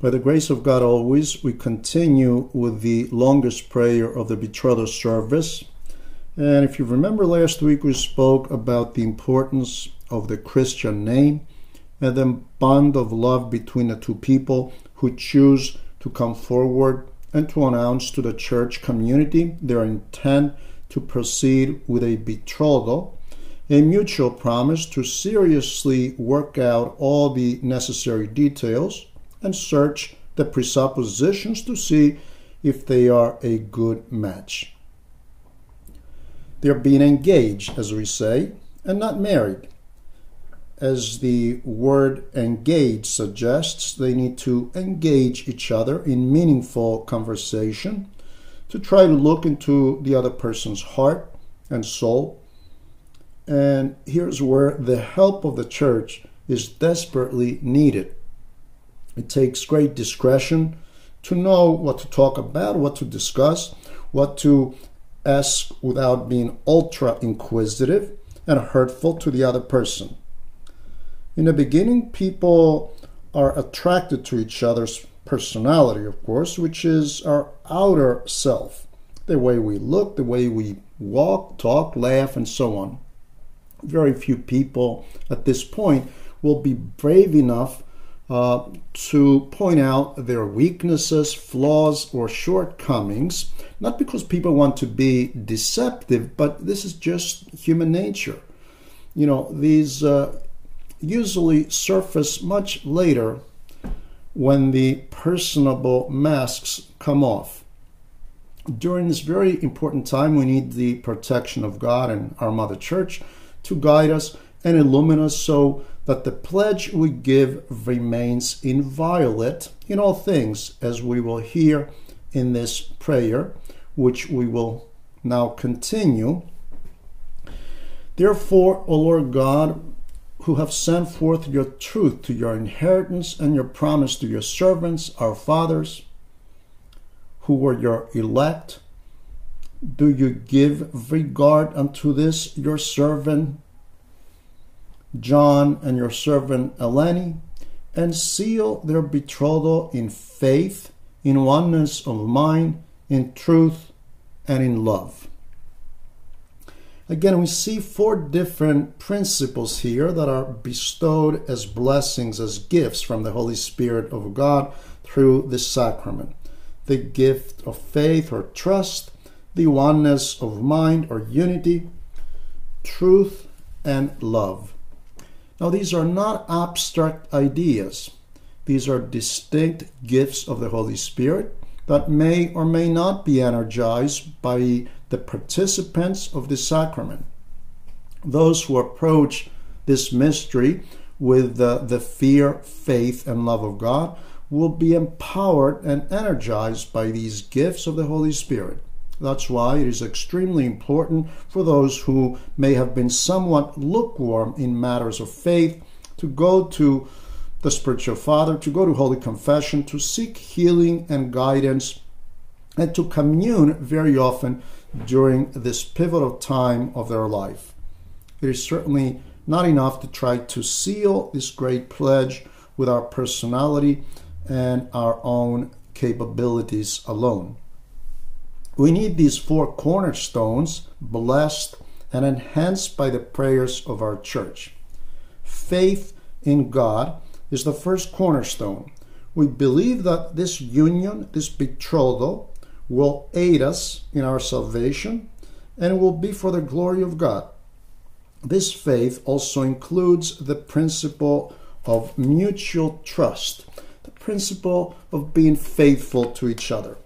By the grace of God, always, we continue with the longest prayer of the betrothal service. And if you remember last week, we spoke about the importance of the Christian name and the bond of love between the two people who choose to come forward and to announce to the church community their intent to proceed with a betrothal, a mutual promise to seriously work out all the necessary details and search the presuppositions to see if they are a good match. They're being engaged, as we say, and not married. As the word engage suggests, they need to engage each other in meaningful conversation to try to look into the other person's heart and soul. And here's where the help of the church is desperately needed. It takes great discretion to know what to talk about, what to discuss, what to ask without being ultra inquisitive and hurtful to the other person. In the beginning, people are attracted to each other's personality, of course, which is our outer self the way we look, the way we walk, talk, laugh, and so on. Very few people at this point will be brave enough uh, to point out their weaknesses, flaws, or shortcomings, not because people want to be deceptive, but this is just human nature. You know, these uh, usually surface much later when the personable masks come off. During this very important time, we need the protection of God and our Mother Church to guide us and illumine us so that the pledge we give remains inviolate in all things, as we will hear in this prayer, which we will now continue. Therefore, O Lord God, who have sent forth your truth to your inheritance and your promise to your servants, our fathers, who were your elect, do you give regard unto this your servant John and your servant Eleni, and seal their betrothal in faith, in oneness of mind, in truth, and in love. Again, we see four different principles here that are bestowed as blessings, as gifts from the Holy Spirit of God through the sacrament the gift of faith or trust, the oneness of mind or unity, truth, and love. Now, these are not abstract ideas. These are distinct gifts of the Holy Spirit that may or may not be energized by the participants of the sacrament. Those who approach this mystery with the, the fear, faith, and love of God will be empowered and energized by these gifts of the Holy Spirit. That's why it is extremely important for those who may have been somewhat lukewarm in matters of faith to go to the spiritual father, to go to Holy Confession, to seek healing and guidance, and to commune very often during this pivotal time of their life. It is certainly not enough to try to seal this great pledge with our personality and our own capabilities alone. We need these four cornerstones blessed and enhanced by the prayers of our church. Faith in God is the first cornerstone. We believe that this union, this betrothal, will aid us in our salvation and will be for the glory of God. This faith also includes the principle of mutual trust, the principle of being faithful to each other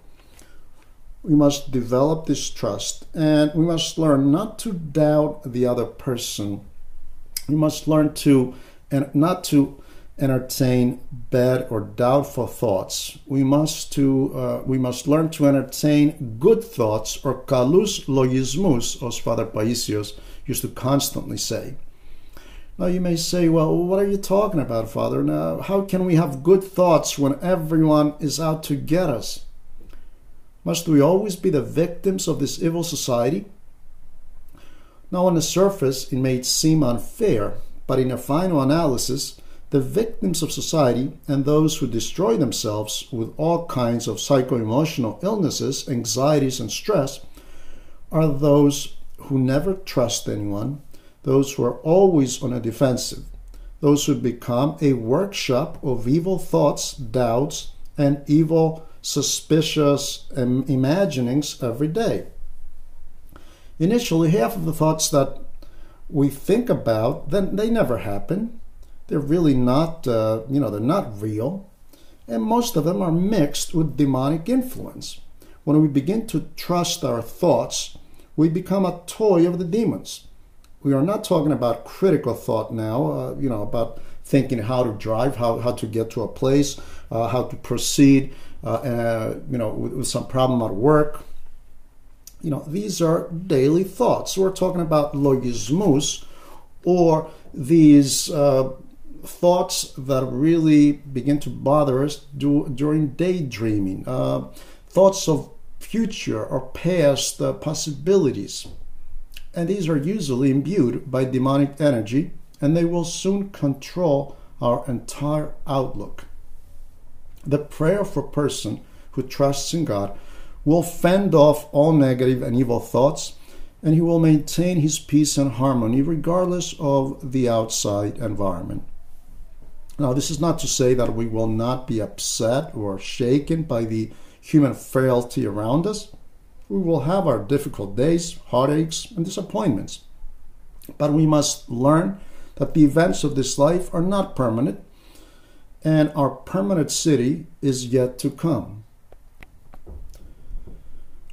we must develop this trust and we must learn not to doubt the other person. We must learn to and not to entertain bad or doubtful thoughts. We must to uh, we must learn to entertain good thoughts or kalus logismus, as Father Paisios used to constantly say. Now you may say, well, what are you talking about, Father? Now, how can we have good thoughts when everyone is out to get us? Must we always be the victims of this evil society? Now, on the surface, it may seem unfair, but in a final analysis, the victims of society and those who destroy themselves with all kinds of psycho-emotional illnesses, anxieties, and stress are those who never trust anyone, those who are always on a defensive, those who become a workshop of evil thoughts, doubts, and evil, suspicious imaginings every day. Initially, half of the thoughts that we think about, then they never happen. They're really not, uh, you know, they're not real. And most of them are mixed with demonic influence. When we begin to trust our thoughts, we become a toy of the demons. We are not talking about critical thought now, uh, you know, about thinking how to drive, how, how to get to a place, uh, how to proceed, uh, uh, you know, with, with some problem at work, you know, these are daily thoughts. We're talking about logismus, or these uh, thoughts that really begin to bother us do, during daydreaming, uh, thoughts of future or past uh, possibilities. And these are usually imbued by demonic energy, and they will soon control our entire outlook. The prayer for a person who trusts in God will fend off all negative and evil thoughts, and he will maintain his peace and harmony regardless of the outside environment. Now, this is not to say that we will not be upset or shaken by the human frailty around us. We will have our difficult days, heartaches, and disappointments. But we must learn that the events of this life are not permanent, and our permanent city is yet to come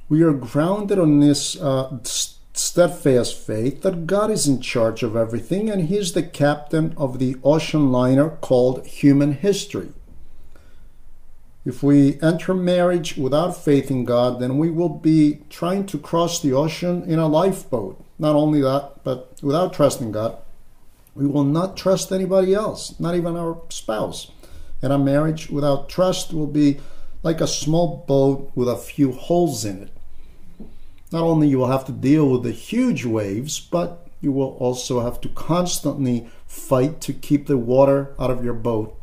we are grounded on this uh, steadfast faith that God is in charge of everything and He's the captain of the ocean liner called human history. If we enter marriage without faith in God, then we will be trying to cross the ocean in a lifeboat. Not only that, but without trusting God, we will not trust anybody else, not even our spouse. And a marriage without trust will be like a small boat with a few holes in it. Not only you will have to deal with the huge waves, but you will also have to constantly fight to keep the water out of your boat.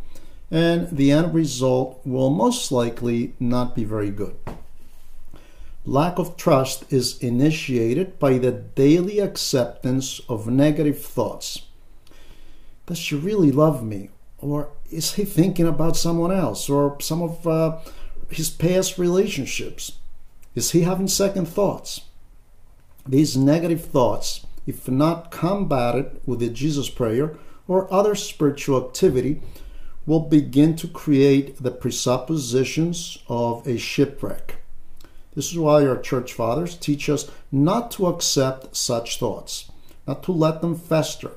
And the end result will most likely not be very good. Lack of trust is initiated by the daily acceptance of negative thoughts. Does she really love me? Or is he thinking about someone else or some of uh, his past relationships? Is he having second thoughts? These negative thoughts, if not combated with the Jesus prayer or other spiritual activity, will begin to create the presuppositions of a shipwreck. This is why our church fathers teach us not to accept such thoughts, not to let them fester.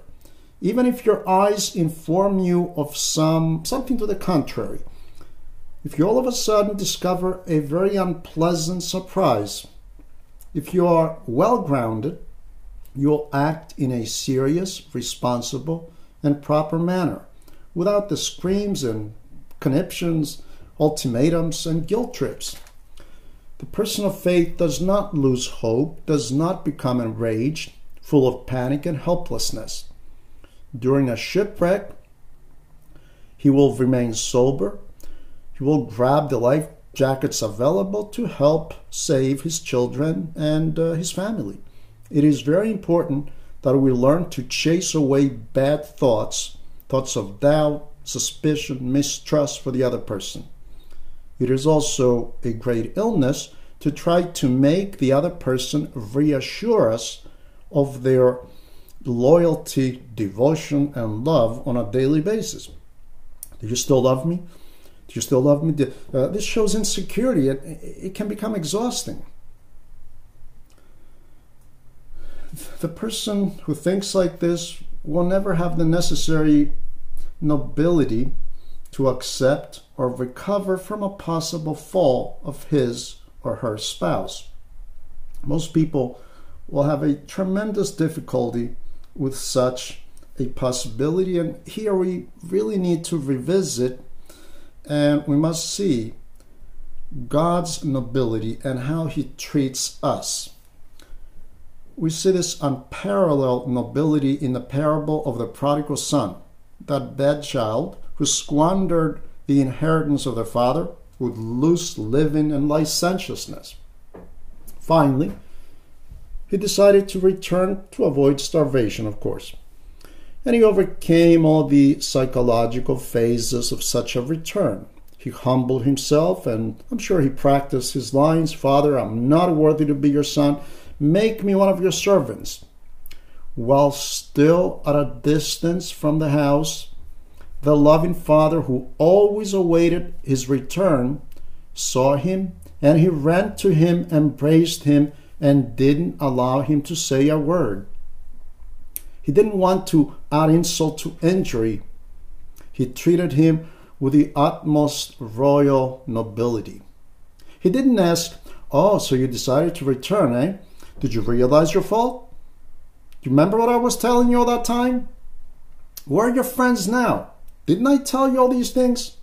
Even if your eyes inform you of some something to the contrary, if you all of a sudden discover a very unpleasant surprise, if you are well grounded, you'll act in a serious, responsible, and proper manner without the screams and conniptions, ultimatums, and guilt trips. The person of faith does not lose hope, does not become enraged, full of panic and helplessness. During a shipwreck, he will remain sober, he will grab the life jackets available to help save his children and uh, his family. It is very important that we learn to chase away bad thoughts, thoughts of doubt, suspicion, mistrust for the other person. It is also a great illness to try to make the other person reassure us of their loyalty, devotion, and love on a daily basis. Do you still love me? Do you still love me? Uh, this shows insecurity. It, it can become exhausting. The person who thinks like this will never have the necessary nobility to accept or recover from a possible fall of his or her spouse. Most people will have a tremendous difficulty with such a possibility, and here we really need to revisit and we must see God's nobility and how he treats us. We see this unparalleled nobility in the parable of the prodigal son. that bad child who squandered the inheritance of their father with loose living and licentiousness. Finally, he decided to return to avoid starvation, of course. And he overcame all the psychological phases of such a return. He humbled himself, and I'm sure he practiced his lines Father, I'm not worthy to be your son. Make me one of your servants. While still at a distance from the house, the loving father who always awaited his return saw him and he ran to him, embraced him, and didn't allow him to say a word. He didn't want to add insult to injury. He treated him with the utmost royal nobility. He didn't ask, Oh, so you decided to return, eh? Did you realize your fault? Do you remember what I was telling you all that time? Where are your friends now? Didn't I tell you all these things?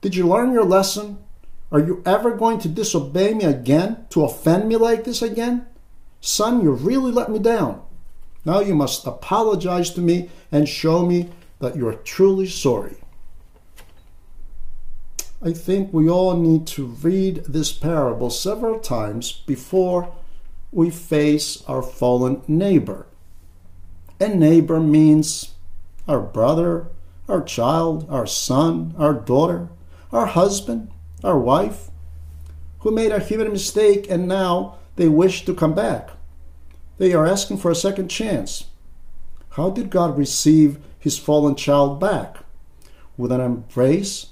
Did you learn your lesson? Are you ever going to disobey me again, to offend me like this again? Son, you really let me down. Now you must apologize to me and show me that you are truly sorry. I think we all need to read this parable several times before we face our fallen neighbor. A neighbor means our brother, our child, our son, our daughter, our husband, our wife, who made a human mistake and now they wish to come back. They are asking for a second chance. How did God receive his fallen child back? With an embrace,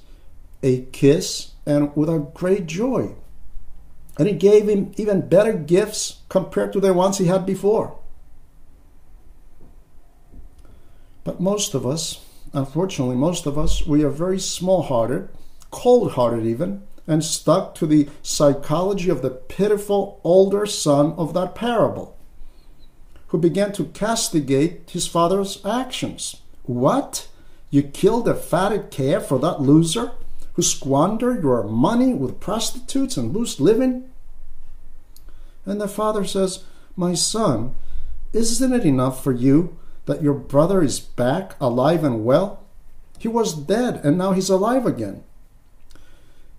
a kiss, and with a great joy. And he gave him even better gifts compared to the ones he had before. But most of us, unfortunately, most of us, we are very small hearted, cold hearted even, and stuck to the psychology of the pitiful older son of that parable, who began to castigate his father's actions. What? You killed a fatted calf for that loser who squandered your money with prostitutes and loose living? And the father says, My son, isn't it enough for you that your brother is back, alive and well? He was dead, and now he's alive again.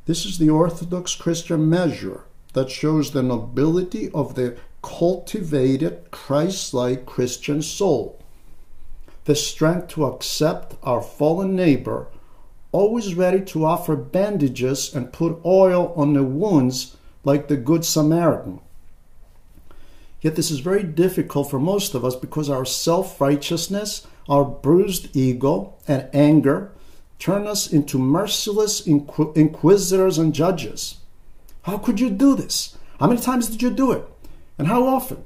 This is the Orthodox Christian measure that shows the nobility of the cultivated Christ like Christian soul, the strength to accept our fallen neighbor, always ready to offer bandages and put oil on the wounds like the Good Samaritan. Yet this is very difficult for most of us because our self righteousness, our bruised ego, and anger turn us into merciless inqu- inquisitors and judges. How could you do this? How many times did you do it? And how often?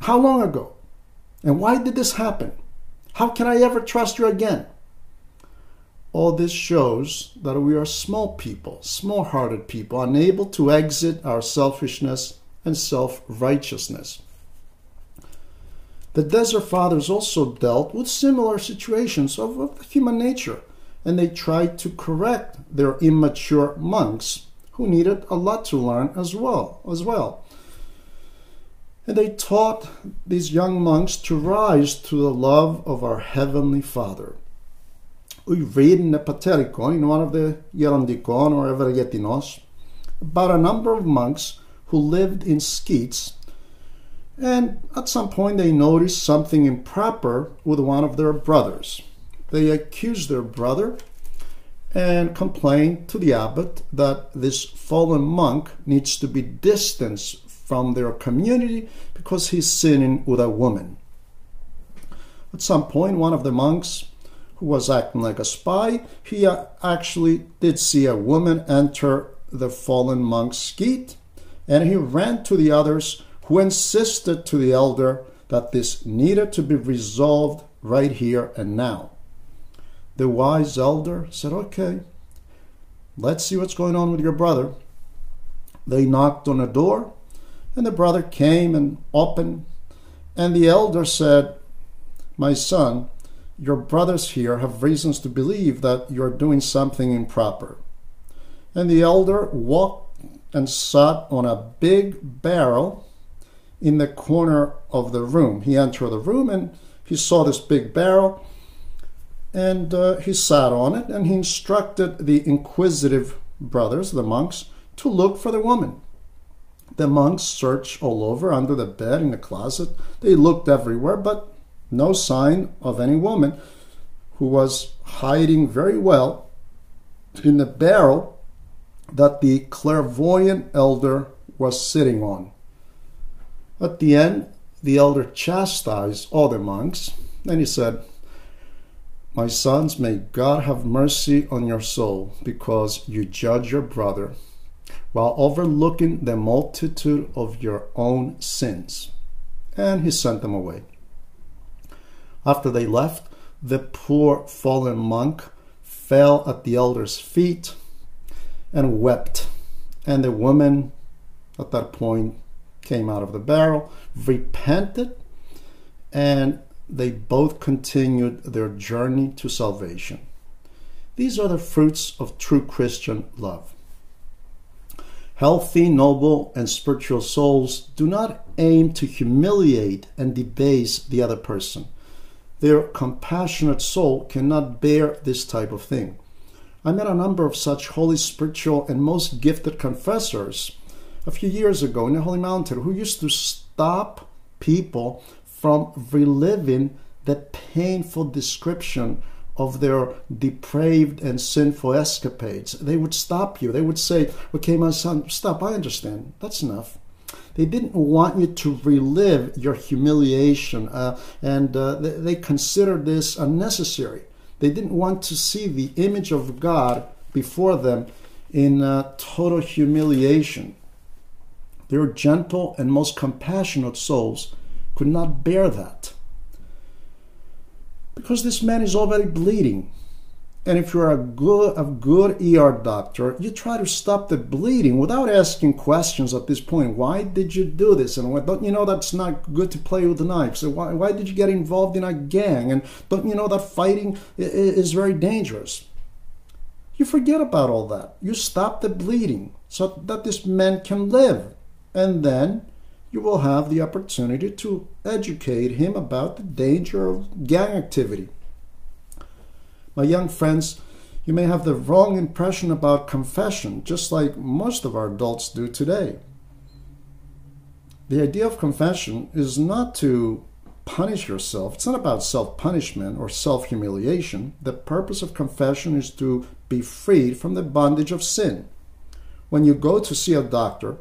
How long ago? And why did this happen? How can I ever trust you again? All this shows that we are small people, small hearted people, unable to exit our selfishness and self righteousness. The Desert Fathers also dealt with similar situations of, of, human nature, and they tried to correct their immature monks who needed a lot to learn as well. As well. And they taught these young monks to rise to the love of our Heavenly Father. We read in the Patericon, in one of the Gerondicon or Evergetinos, about a number of monks who lived in sketes, and at some point they noticed something improper with one of their brothers. They accused their brother and complained to the abbot that this fallen monk needs to be distanced from their community because he's sinning with a woman. At some point, one of the monks who was acting like a spy, he uh, actually did see a woman enter the fallen monk's skete and he ran to the others who insisted to the elder that this needed to be resolved right here and now. The wise elder said, Okay, let's see what's going on with your brother. They knocked on the door, and the brother came and opened. And the elder said, My son, your brothers here have reasons to believe that you're doing something improper. And the elder walked and sat on a big barrel in the corner of the room. He entered the room and he saw this big barrel. And uh, he sat on it and he instructed the inquisitive brothers, the monks, to look for the woman. The monks searched all over, under the bed, in the closet. They looked everywhere, but no sign of any woman who was hiding very well in the barrel that the clairvoyant elder was sitting on. At the end, the elder chastised all the monks, and he said, My sons, may God have mercy on your soul, because you judge your brother while overlooking the multitude of your own sins. And he sent them away. After they left, the poor fallen monk fell at the elder's feet and wept. And the woman at that point came out of the barrel, repented, and they both continued their journey to salvation. These are the fruits of true Christian love. Healthy, noble, and spiritual souls do not aim to humiliate and debase the other person. Their compassionate soul cannot bear this type of thing. I met a number of such holy, spiritual, and most gifted confessors a few years ago in the Holy Mountain who used to stop people from reliving the painful description of their depraved and sinful escapades. They would stop you. They would say, Okay, my son, stop. I understand. That's enough. They didn't want you to relive your humiliation, uh, and uh, they, they considered this unnecessary. They didn't want to see the image of God before them in uh, total humiliation. Their gentle and most compassionate souls could not bear that. Because this man is already bleeding. And if you're a good, a good ER doctor, you try to stop the bleeding without asking questions at this point. Why did you do this? And don't you know that's not good to play with the knife? So why, why did you get involved in a gang? And don't you know that fighting is very dangerous? You forget about all that. You stop the bleeding so that this man can live. And then you will have the opportunity to educate him about the danger of gang activity. My young friends, you may have the wrong impression about confession, just like most of our adults do today. The idea of confession is not to punish yourself. It's not about self punishment or self humiliation. The purpose of confession is to be freed from the bondage of sin. When you go to see a doctor,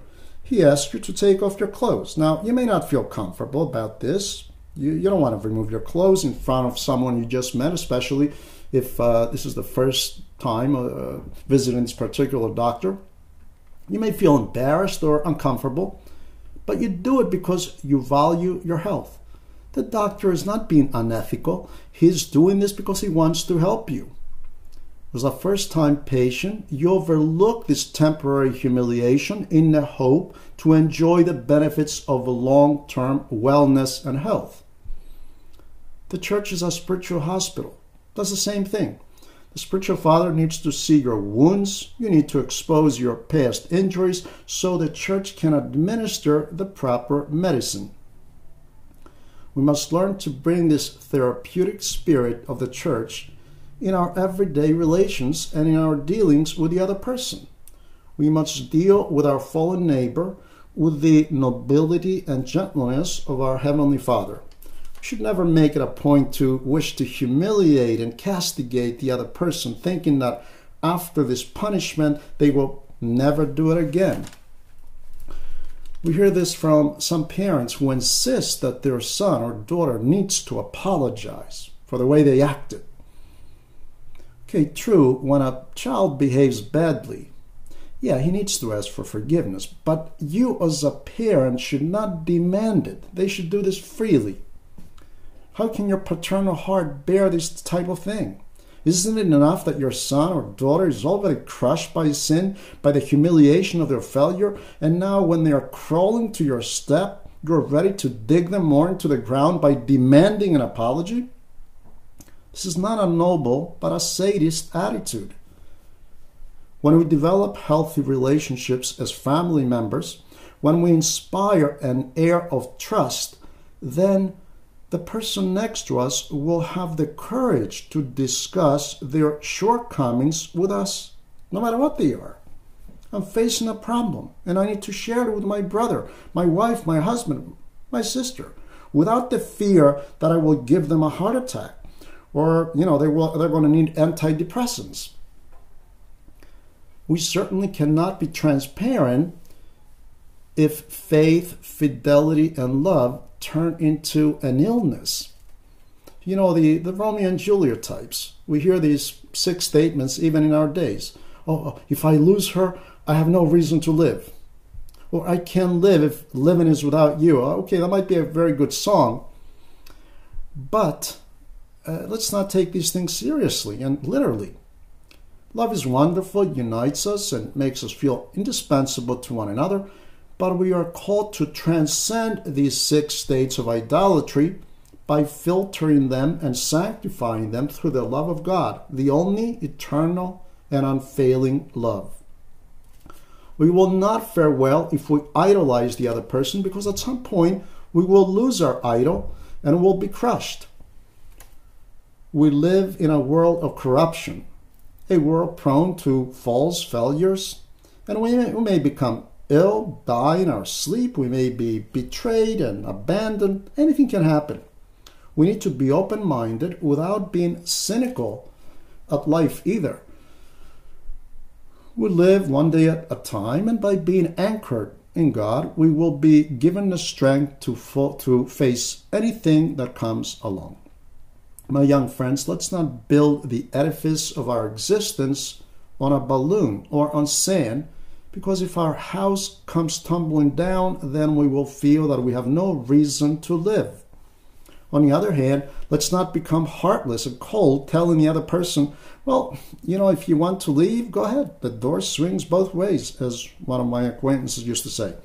he asks you to take off your clothes. Now, you may not feel comfortable about this. You, you don't want to remove your clothes in front of someone you just met, especially if uh, this is the first time uh, visiting this particular doctor. You may feel embarrassed or uncomfortable, but you do it because you value your health. The doctor is not being unethical, he's doing this because he wants to help you. As a first time patient, you overlook this temporary humiliation in the hope to enjoy the benefits of long term wellness and health. The church is a spiritual hospital, does the same thing. The spiritual father needs to see your wounds. You need to expose your past injuries so the church can administer the proper medicine. We must learn to bring this therapeutic spirit of the church in our everyday relations and in our dealings with the other person. We must deal with our fallen neighbor with the nobility and gentleness of our Heavenly Father. We should never make it a point to wish to humiliate and castigate the other person, thinking that after this punishment they will never do it again. We hear this from some parents who insist that their son or daughter needs to apologize for the way they acted. Okay, true, when a child behaves badly, yeah, he needs to ask for forgiveness, but you as a parent should not demand it. They should do this freely. How can your paternal heart bear this type of thing? Isn't it enough that your son or daughter is already crushed by sin, by the humiliation of their failure, and now when they are crawling to your step, you're ready to dig them more into the ground by demanding an apology? This is not a noble, but a sadist attitude. When we develop healthy relationships as family members, when we inspire an air of trust, then the person next to us will have the courage to discuss their shortcomings with us, no matter what they are. I'm facing a problem and I need to share it with my brother, my wife, my husband, my sister, without the fear that I will give them a heart attack or, you know, they will, they're going to need antidepressants. We certainly cannot be transparent if faith, fidelity, and love turn into an illness. You know, the, the Romeo and Juliet types. We hear these six statements even in our days. Oh, oh, if I lose her, I have no reason to live. Or I can't live if living is without you. Uh, okay, that might be a very good song. But uh, let's not take these things seriously and literally. Love is wonderful, unites us, and makes us feel indispensable to one another but we are called to transcend these six states of idolatry by filtering them and sanctifying them through the love of God, the only eternal and unfailing love. We will not fare well if we idolize the other person because at some point we will lose our idol and will be crushed. We live in a world of corruption, a world prone to false failures, and we may, we may become ill, die in our sleep, we may be betrayed and abandoned. Anything can happen. We need to be open minded without being cynical at life either. We live one day at a time, and by being anchored in God, we will be given the strength to, fo- to face anything that comes along. My young friends, let's not build the edifice of our existence on a balloon or on sand because if our house comes tumbling down, then we will feel that we have no reason to live. On the other hand, let's not become heartless and cold, telling the other person, well, you know, if you want to leave, go ahead. The door swings both ways, as one of my acquaintances used to say.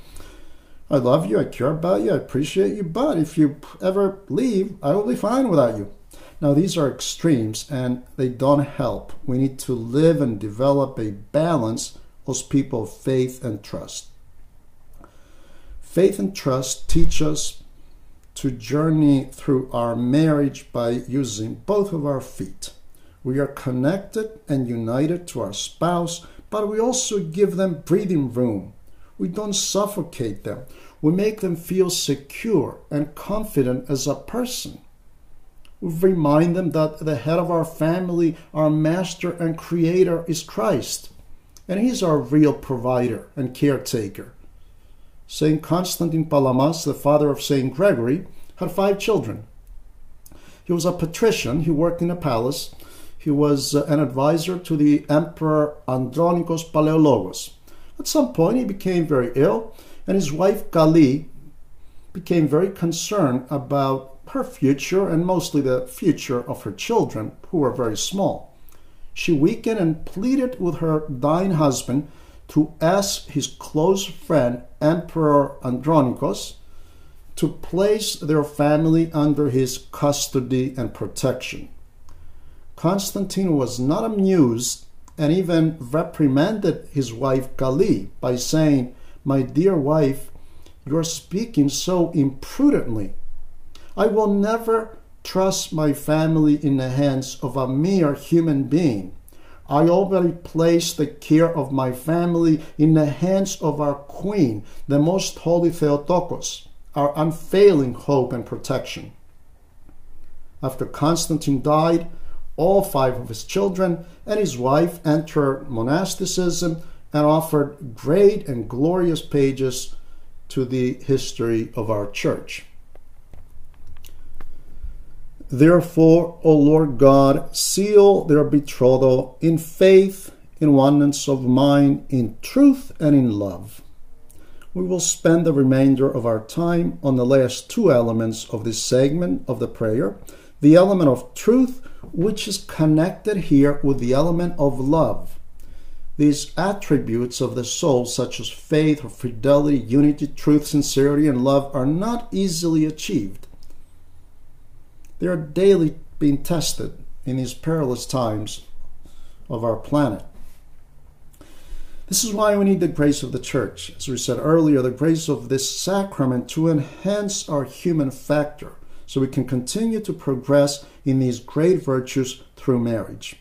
I love you, I care about you, I appreciate you, but if you ever leave, I will be fine without you. Now, these are extremes and they don't help. We need to live and develop a balance as people of faith and trust. Faith and trust teach us to journey through our marriage by using both of our feet. We are connected and united to our spouse, but we also give them breathing room. We don't suffocate them. We make them feel secure and confident as a person. Remind them that the head of our family, our master and creator, is Christ and he's our real provider and caretaker. Saint Constantine Palamas, the father of Saint Gregory, had five children. He was a patrician, he worked in a palace. He was uh, an advisor to the Emperor Andronikos Palaiologos. At some point, he became very ill, and his wife Gali became very concerned about her future and mostly the future of her children, who were very small she weakened and pleaded with her dying husband to ask his close friend, Emperor Andronicus, to place their family under his custody and protection. Constantine was not amused and even reprimanded his wife Gali by saying, My dear wife, you are speaking so imprudently. I will never trust my family in the hands of a mere human being. I already place the care of my family in the hands of our Queen, the Most Holy Theotokos, our unfailing hope and protection. After Constantine died, all five of his children and his wife entered monasticism and offered great and glorious pages to the history of our church. Therefore, O Lord God, seal their betrothal in faith, in oneness of mind, in truth, and in love. We will spend the remainder of our time on the last two elements of this segment of the prayer the element of truth, which is connected here with the element of love. These attributes of the soul, such as faith or fidelity, unity, truth, sincerity, and love, are not easily achieved. They are daily being tested in these perilous times of our planet. This is why we need the grace of the church. As we said earlier, the grace of this sacrament to enhance our human factor so we can continue to progress in these great virtues through marriage.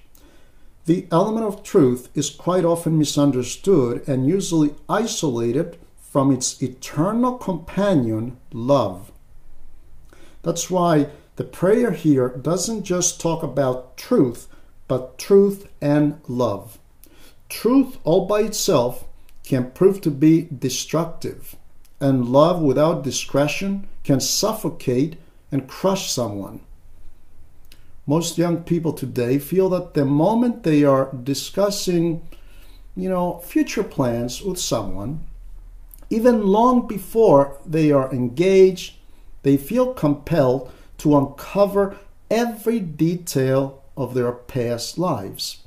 The element of truth is quite often misunderstood and usually isolated from its eternal companion, love. That's why the prayer here doesn't just talk about truth, but truth and love. Truth all by itself can prove to be destructive, and love without discretion can suffocate and crush someone. Most young people today feel that the moment they are discussing, you know, future plans with someone, even long before they are engaged, they feel compelled to uncover every detail of their past lives.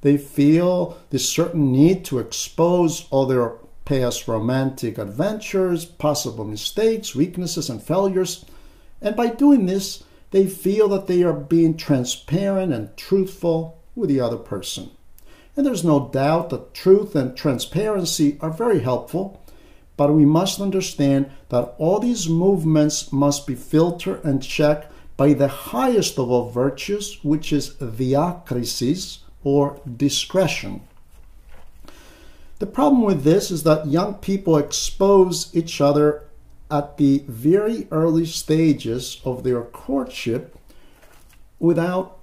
They feel this certain need to expose all their past romantic adventures, possible mistakes, weaknesses, and failures. And by doing this, they feel that they are being transparent and truthful with the other person. And there's no doubt that truth and transparency are very helpful, but we must understand that all these movements must be filtered and checked by the highest of all virtues, which is diakrisis, or discretion. The problem with this is that young people expose each other at the very early stages of their courtship without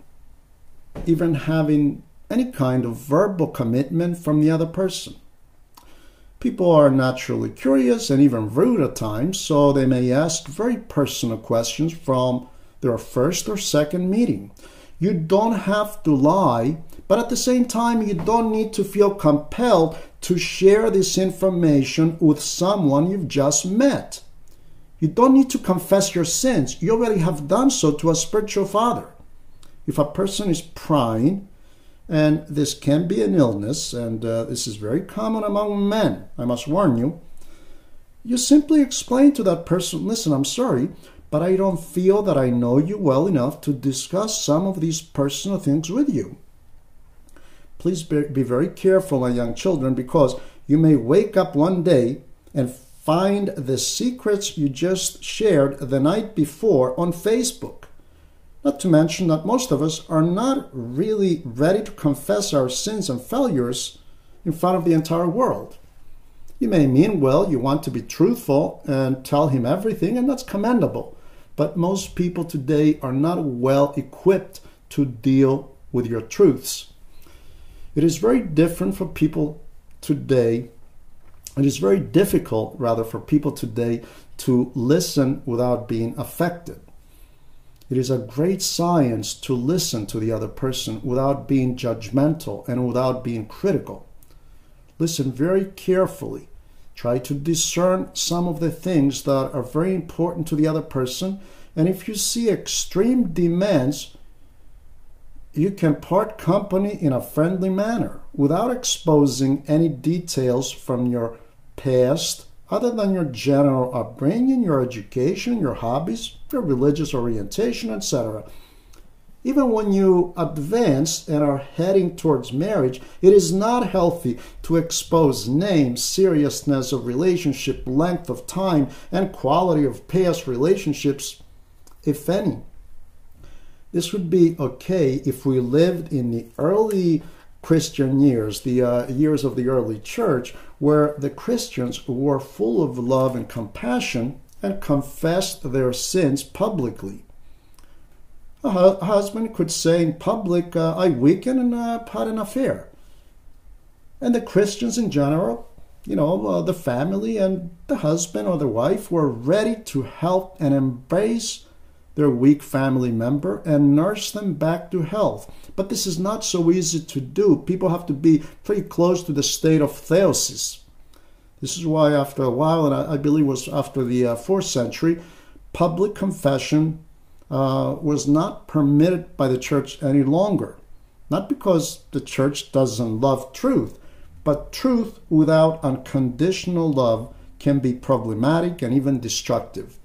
even having any kind of verbal commitment from the other person. People are naturally curious and even rude at times, so they may ask very personal questions from their first or second meeting. You don't have to lie but at the same time, you don't need to feel compelled to share this information with someone you've just met. You don't need to confess your sins. You already have done so to a spiritual father. If a person is prying, and this can be an illness, and uh, this is very common among men, I must warn you, you simply explain to that person listen, I'm sorry, but I don't feel that I know you well enough to discuss some of these personal things with you. Please be very careful, my young children, because you may wake up one day and find the secrets you just shared the night before on Facebook. Not to mention that most of us are not really ready to confess our sins and failures in front of the entire world. You may mean well, you want to be truthful and tell him everything, and that's commendable. But most people today are not well equipped to deal with your truths. It is very different for people today. It is very difficult, rather, for people today to listen without being affected. It is a great science to listen to the other person without being judgmental and without being critical. Listen very carefully. Try to discern some of the things that are very important to the other person. And if you see extreme demands, you can part company in a friendly manner without exposing any details from your past other than your general upbringing, your education, your hobbies, your religious orientation, etc. Even when you advance and are heading towards marriage, it is not healthy to expose names, seriousness of relationship, length of time, and quality of past relationships, if any. This would be okay if we lived in the early Christian years, the uh, years of the early church, where the Christians were full of love and compassion and confessed their sins publicly. A, hu- husband could say in public, uh, I weakened and uh, had an affair. And the Christians in general, you know, uh, the family and the husband or the wife were ready to help and embrace their weak family member and nurse them back to health. But this is not so easy to do. People have to be pretty close to the state of theosis. This is why, after a while, and I, believe it was after the uh, fourth century, public confession uh, was not permitted by the church any longer. Not because the church doesn't love truth, but truth without unconditional love can be problematic and even destructive.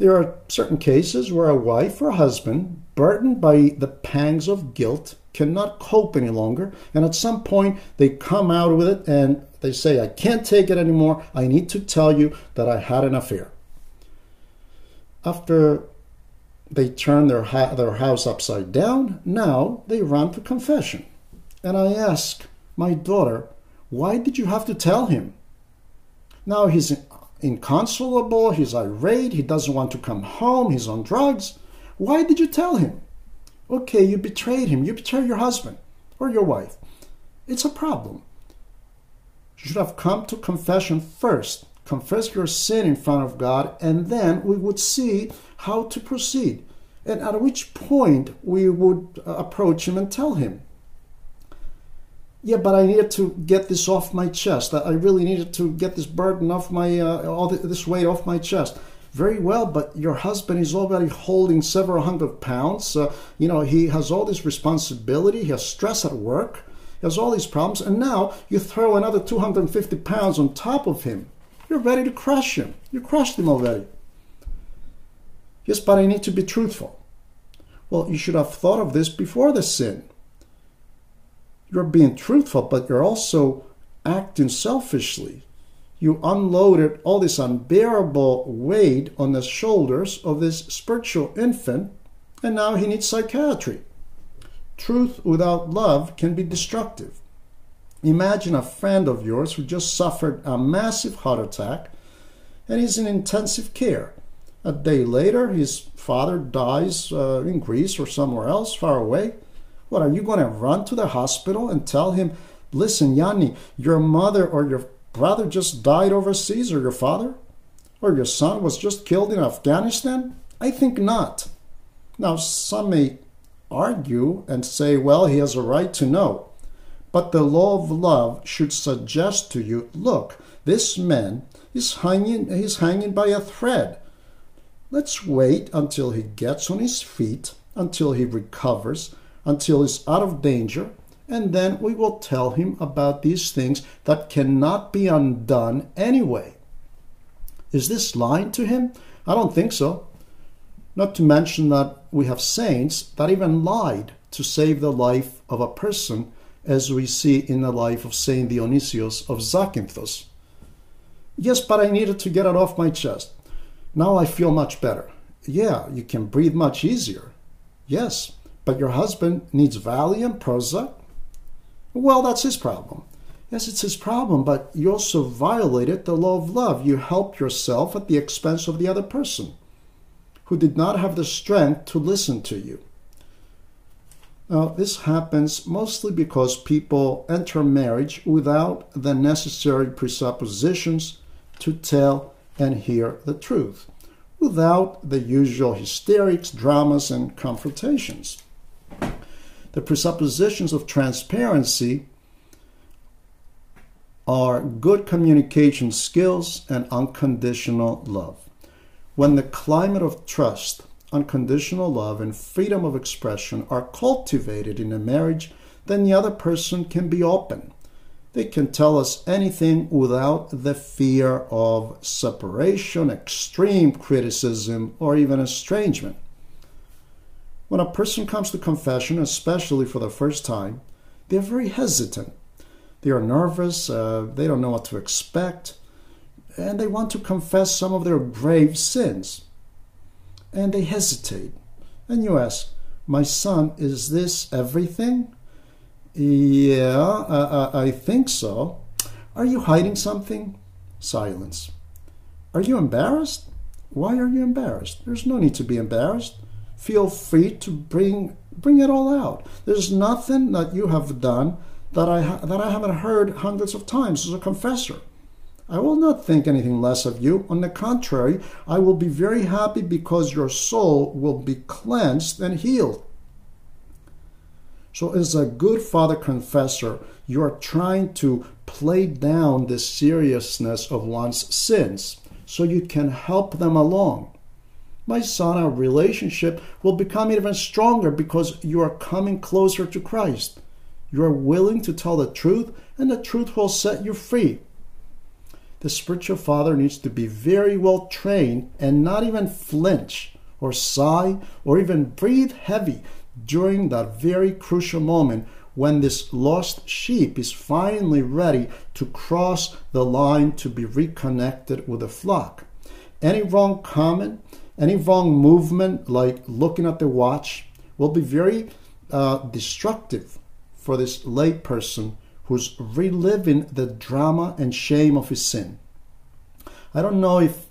There are certain cases where a wife or husband, burdened by the pangs of guilt, cannot cope any longer, and at some point they come out with it and they say, I can't take it anymore. I need to tell you that I had an affair. After they turn their, ha- their house upside down, now they run to confession. And I ask my daughter, why did you have to tell him? Now he's inconsolable, he's irate, he doesn't want to come home, he's on drugs. Why did you tell him? Okay, you betrayed him, you betrayed your husband or your wife. It's a problem. You should have come to confession first. Confess your sin in front of God, and then we would see how to proceed. And at which point we would uh, approach him and tell him, yeah, but I needed to get this off my chest. I really needed to get this burden off my, uh, all this weight off my chest. Very well, but your husband is already holding several hundred pounds. Uh, you know, he has all this responsibility. He has stress at work. He has all these problems. And now you throw another 250 pounds on top of him. You're ready to crush him. You crushed him already. Yes, but I need to be truthful. Well, you should have thought of this before the sin you're being truthful, but you're also acting selfishly. You unloaded all this unbearable weight on the shoulders of this spiritual infant, and now he needs psychiatry. Truth without love can be destructive. Imagine a friend of yours who just suffered a massive heart attack and is in intensive care. A day later, his father dies uh, in Greece or somewhere else far away what, are you going to run to the hospital and tell him, listen, Yanni, your mother or your brother just died overseas, or your father? Or your son was just killed in Afghanistan? I think not. Now, some may argue and say, well, he has a right to know. But the law of love should suggest to you look, this man is hanging, he's hanging by a thread. Let's wait until he gets on his feet, until he recovers, until he's out of danger, and then we will tell him about these things that cannot be undone anyway. Is this lying to him? I don't think so. Not to mention that we have saints that even lied to save the life of a person, as we see in the life of Saint Dionysius of Zakynthos. Yes, but I needed to get it off my chest. Now I feel much better. Yeah, you can breathe much easier. Yes, but your husband needs Valium, Prozac. Well, that's his problem. Yes, it's his problem, but you also violated the law of love. You helped yourself at the expense of the other person who did not have the strength to listen to you. Now, this happens mostly because people enter marriage without the necessary presuppositions to tell and hear the truth, without the usual hysterics, dramas, and confrontations the presuppositions of transparency are good communication skills and unconditional love. When the climate of trust, unconditional love, and freedom of expression are cultivated in a marriage, then the other person can be open. They can tell us anything without the fear of separation, extreme criticism, or even estrangement. When a person comes to confession, especially for the first time, they're very hesitant. They are nervous, uh, they don't know what to expect, and they want to confess some of their grave sins. And they hesitate. And you ask, My son, is this everything? Yeah, uh, I think so. Are you hiding something? Silence. Are you embarrassed? Why are you embarrassed? There's no need to be embarrassed feel free to bring bring it all out. There's nothing that you have done that I ha- that I haven't heard hundreds of times as a confessor. I will not think anything less of you. On the contrary, I will be very happy because your soul will be cleansed and healed. So, as a good father confessor, you are trying to play down the seriousness of one's sins so you can help them along my son, our relationship will become even stronger because you are coming closer to Christ. You are willing to tell the truth, and the truth will set you free. The spiritual father needs to be very well trained and not even flinch or sigh or even breathe heavy during that very crucial moment when this lost sheep is finally ready to cross the line to be reconnected with the flock. Any wrong comment, Any wrong movement, like looking at the watch, will be very uh, destructive for this lay person who's reliving the drama and shame of his sin. I don't know if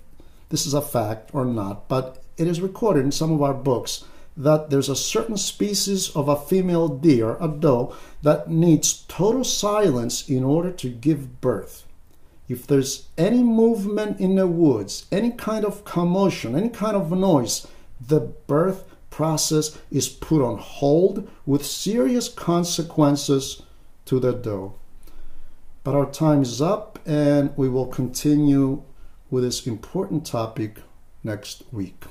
this is a fact or not, but it is recorded in some of our books that there's a certain species of a female deer, a doe, that needs total silence in order to give birth. If there's any movement in the woods, any kind of commotion, any kind of noise, the birth process is put on hold with serious consequences to the doe. But our time is up, and we will continue with this important topic next week.